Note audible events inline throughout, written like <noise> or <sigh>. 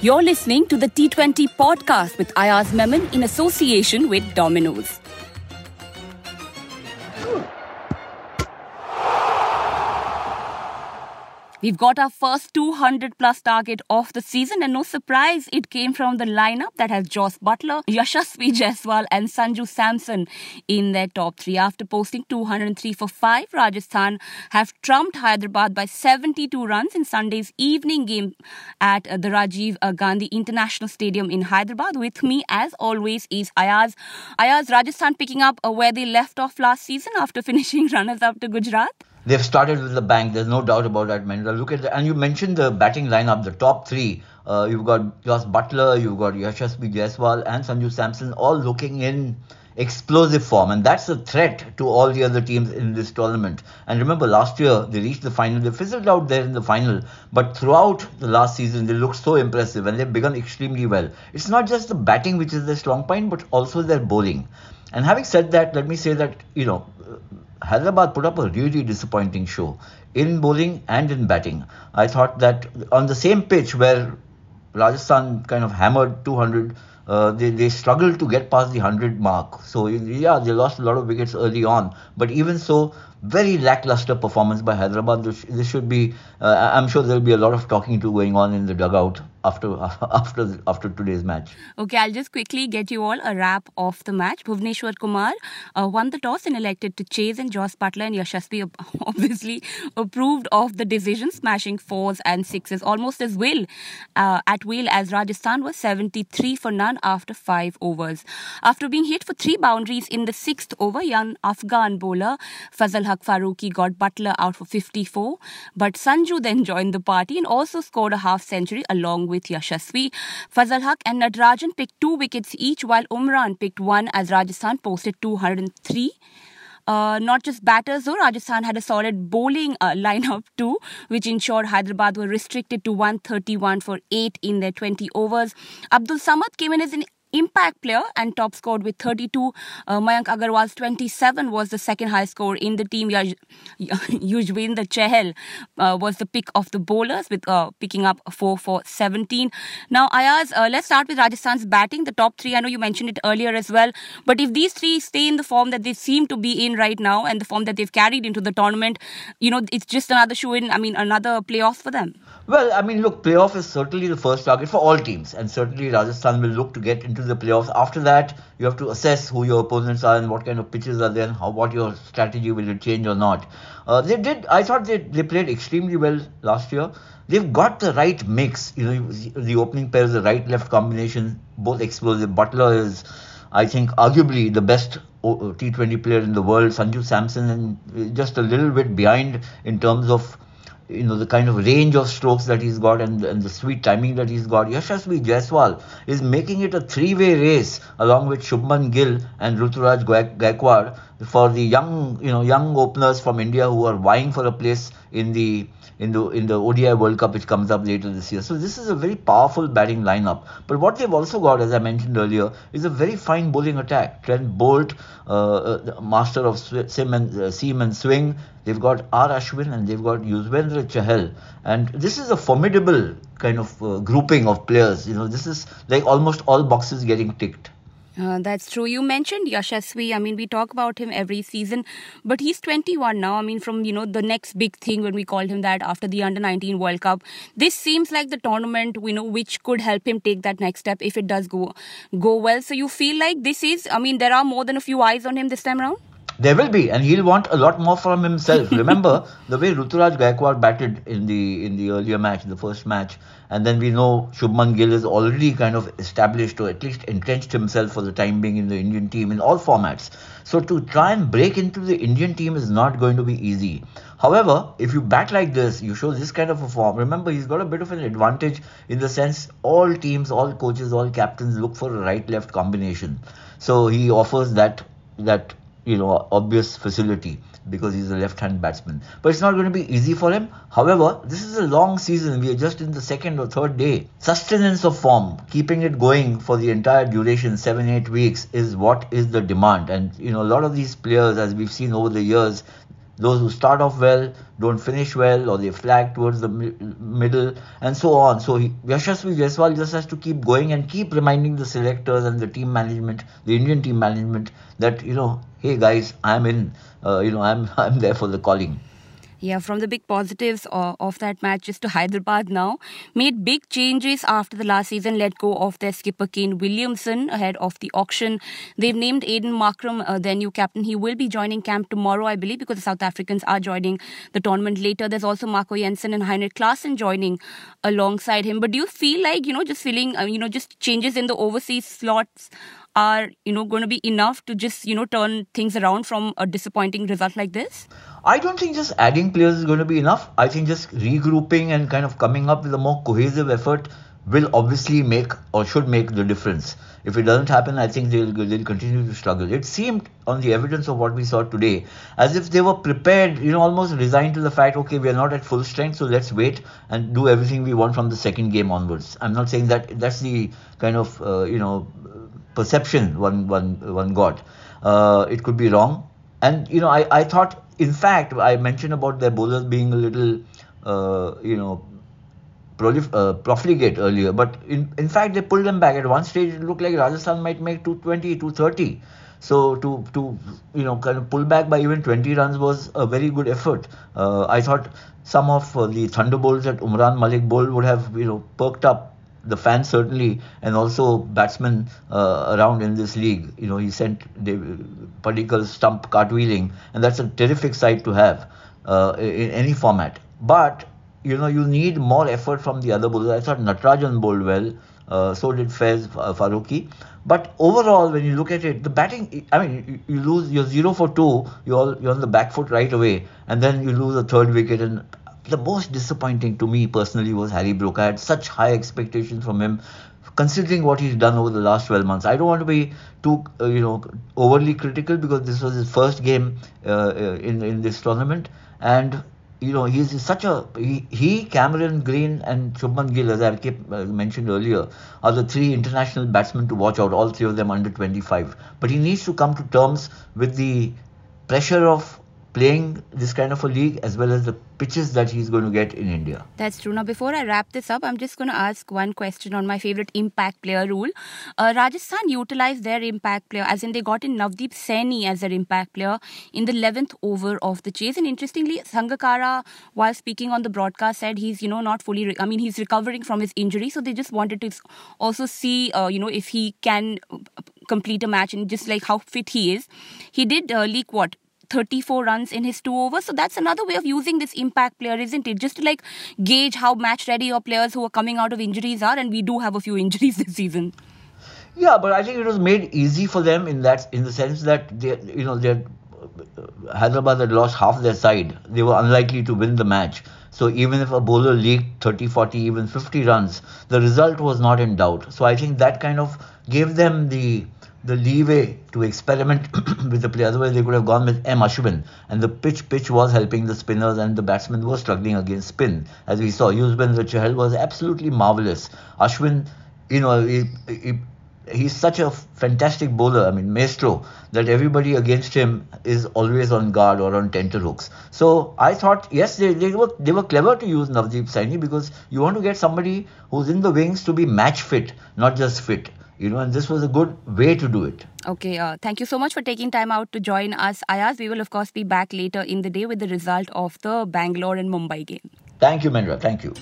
You're listening to the T20 podcast with Ayaz Memon in association with Domino's. We've got our first 200 plus target of the season, and no surprise, it came from the lineup that has Jos Buttler, Yashasvi Jaiswal, and Sanju Samson in their top three. After posting 203 for 5, Rajasthan have trumped Hyderabad by 72 runs in Sunday's evening game at the Rajiv Gandhi International Stadium in Hyderabad. With me, as always, is Ayaz. Ayaz, Rajasthan picking up where they left off last season after <laughs> finishing runners up to Gujarat. They've started with the bank. There's no doubt about that, Mahendra. Look at the, and you mentioned the batting lineup, the top three. Uh, you've got Jos Buttler, you've got Yashasvi Jaiswal, and Sanju Samson all looking in explosive form, and that's a threat to all the other teams in this tournament. And remember, last year they reached the final. They fizzled out there in the final, but throughout the last season they looked so impressive, and they've begun extremely well. It's not just the batting which is their strong point, but also their bowling. And having said that, let me say that you know Hyderabad put up a really disappointing show in bowling and in batting. I thought that on the same pitch where Rajasthan kind of hammered 200, uh, they, they struggled to get past the 100 mark. So, yeah, they lost a lot of wickets early on. But even so, very lackluster performance by Hyderabad. This, this should be, uh, I'm sure there'll be a lot of talking to going on in the dugout after <laughs> after after today's match. Okay, I'll just quickly get you all a wrap of the match. Bhuvneshwar Kumar uh, won the toss and elected to chase, and Jos Buttler and Yashasvi <laughs> obviously approved of the decision, smashing fours and sixes almost as well uh, at will as Rajasthan was 73 for none after five overs. After being hit for three boundaries in the sixth over, young Afghan bowler Fazalhaq got Buttler out for 54, but Sanju then joined the party and also scored a half century along with Yashasvi. Fazalhaq and Natarajan picked two wickets each, while Umran picked one as Rajasthan posted 203. Uh, not just batters though, Rajasthan had a solid bowling uh, lineup too, which ensured Hyderabad were restricted to 131 for 8 in their 20 overs. Abdul Samad came in as an impact player and top scored with 32. Uh, Mayank Agarwal's 27 was the second highest score in the team. <laughs> Yuzvendra Chahal uh, was the pick of the bowlers with uh, picking up 4 for 17. Now, Ayaz, uh, let's start with Rajasthan's batting. The top three, I know you mentioned it earlier as well. But if these three stay in the form that they seem to be in right now and the form that they've carried into the tournament, you know, it's just another show in, I mean, another playoff for them. Well, I mean, look, playoff is certainly the first target for all teams, and certainly Rajasthan will look to get into the playoffs. After that, you have to assess who your opponents are and what kind of pitches are there, and how what your strategy will change or not. Uh, they did. I thought they they played extremely well last year. They've got the right mix. You know, the opening pair is the right-left combination, both explosive. Buttler is. I think arguably the best T20 player in the world, Sanju Samson, and just a little bit behind in terms of you know the kind of range of strokes that he's got and, and the sweet timing that he's got. Yashasvi Jaiswal is making it a three-way race along with Shubman Gill and Ruturaj Gaikwad for the young you know young openers from India who are vying for a place in the in the in the ODI World Cup which comes up later this year. So this is a very powerful batting lineup. But what they've also got, as I mentioned earlier, is a very fine bowling attack. Trent Boult, uh, uh, master of sim and uh, seam and swing. They've got R Ashwin and they've got Yuzvendra Chahal. And this is a formidable kind of uh, grouping of players. You know, this is like almost all boxes getting ticked. Uh, that's true. You mentioned Yashasvi. I mean, we talk about him every season, but he's 21 now. I mean, from you know the next big thing when we called him that after the Under 19 World Cup, this seems like the tournament you know which could help him take that next step if it does go go well. So you feel like this is. I mean, there are more than a few eyes on him this time around. There will be, and he'll want a lot more from himself. Remember the way Ruturaj Gaikwad batted in the in the earlier match, the first match, and then we know Shubman Gill is already kind of established or at least entrenched himself for the time being in the Indian team in all formats. So to try and break into the Indian team is not going to be easy. However, if you bat like this, you show this kind of a form. Remember, he's got a bit of an advantage in the sense all teams, all coaches, all captains look for a right-left combination. So he offers that that you know, obvious facility because he's a left-hand batsman. But it's not going to be easy for him. However, this is a long season. We are just in the second or third day. Sustenance of form, keeping it going for the entire duration, seven, eight weeks, is what is the demand. And you know, a lot of these players, as we've seen over the years, those who start off well don't finish well or they flag towards the mi- middle and so on. So Yashasvi Jaiswal just has to keep going and keep reminding the selectors and the team management, the Indian team management that, you know, hey guys, I'm in, uh, you know, I'm, <laughs> I'm there for the calling. Yeah, from the big positives of, that match, just to Hyderabad now, made big changes after the last season, let go of their skipper Kane Williamson ahead of the auction. They've named Aiden Markram uh, their new captain. He will be joining camp tomorrow, I believe, because the South Africans are joining the tournament later. There's also Marco Jansen and Heinrich Klaasen joining alongside him. But do you feel like, you know, just feeling, uh, you know, just changes in the overseas slots are, you know, going to be enough to just, you know, turn things around from a disappointing result like this? I don't think just adding players is going to be enough. I think just regrouping and kind of coming up with a more cohesive effort will obviously make or should make the difference. If it doesn't happen, I think they'll they'll continue to struggle. It seemed on the evidence of what we saw today as if they were prepared, you know, almost resigned to the fact, okay, we are not at full strength, so let's wait and do everything we want from the second game onwards. I'm not saying that that's the kind of uh, you know perception one one one got. Uh, it could be wrong, and you know, I I thought in fact, I mentioned about their bowlers being a little, uh, you know, prolif- uh, profligate earlier, but in, in fact, they pulled them back. At one stage, it looked like Rajasthan might make 220, 230. So to to you know kind of pull back by even 20 runs was a very good effort. Uh, I thought some of uh, the thunderbolts that Umran Malik bowled would have you know perked up the fans certainly, and also batsmen uh, around in this league. You know, he sent Padikkal stump cartwheeling, and that's a terrific sight to have uh, in any format. But you know, you need more effort from the other bowlers. I thought Natarajan bowled well. Uh, so did Faiz Farooqi. But overall, when you look at it, the batting, I mean, you, you lose, you're 0 for 2, you're, you're on the back foot right away, and then you lose a third wicket, and the most disappointing to me personally was Harry Brook. I had such high expectations from him, considering what he's done over the last 12 months. I don't want to be too, uh, you know, overly critical because this was his first game uh, uh in in this tournament, and you know he's such a he, he Cameron Green and Shubman Gill as I kept uh, mentioned earlier are the three international batsmen to watch out all three of them under 25 but he needs to come to terms with the pressure of playing this kind of a league as well as the pitches that he's going to get in India. That's true. Now, before I wrap this up, I'm just going to ask one question on my favorite impact player rule. Uh, Rajasthan utilized their impact player, as in they got in Navdeep Saini as their impact player in the 11th over of the chase. And interestingly, Sangakkara, while speaking on the broadcast, said he's, you know, not fully, re- I mean, he's recovering from his injury. So they just wanted to also see, uh, you know, if he can complete a match and just like how fit he is. He did uh, leak what 34 runs in his two overs. So that's another way of using this impact player, isn't it? Just to like gauge how match ready your players who are coming out of injuries are, and we do have a few <laughs> injuries this season. Yeah, but I think it was made easy for them in that in the sense that they, you know, they Hyderabad had lost half their side. They were unlikely to win the match. So even if a bowler leaked 30, 40, even 50 runs, the result was not in doubt. So I think that kind of gave them the the leeway to experiment <clears throat> with the play. Otherwise, they could have gone with M. Ashwin. And the pitch pitch was helping the spinners, and the batsmen were struggling against spin. As we saw, Yuzvendra Chahal was absolutely marvelous. Ashwin, you know, he, he, he's such a fantastic bowler. I mean, maestro that everybody against him is always on guard or on tenterhooks. So I thought, yes, they, they were they were clever to use Navdeep Saini because you want to get somebody who's in the wings to be match fit, not just fit you know, and this was a good way to do it. Okay, uh, thank you so much for taking time out to join us, Ayaz. We will, of course, be back later in the day with the result of the Bangalore and Mumbai game. Thank you, Mendra. Thank you.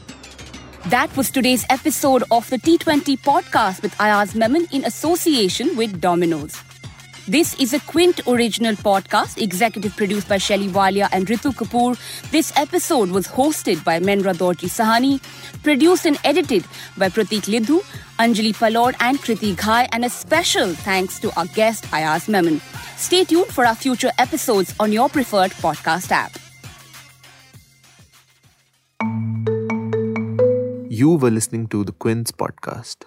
That was today's episode of the T20 podcast with Ayaz Memon in association with Domino's. This is a Quint original podcast, executive produced by Shelly Walia and Ritu Kapur. This episode was hosted by Mendra Dorji Sahani, produced and edited by Pratik Lidhu, Anjali Palod, and Kriti Ghai, and a special thanks to our guest Ayaz Memon. Stay tuned for our future episodes on your preferred podcast app. You were listening to the Quint's podcast.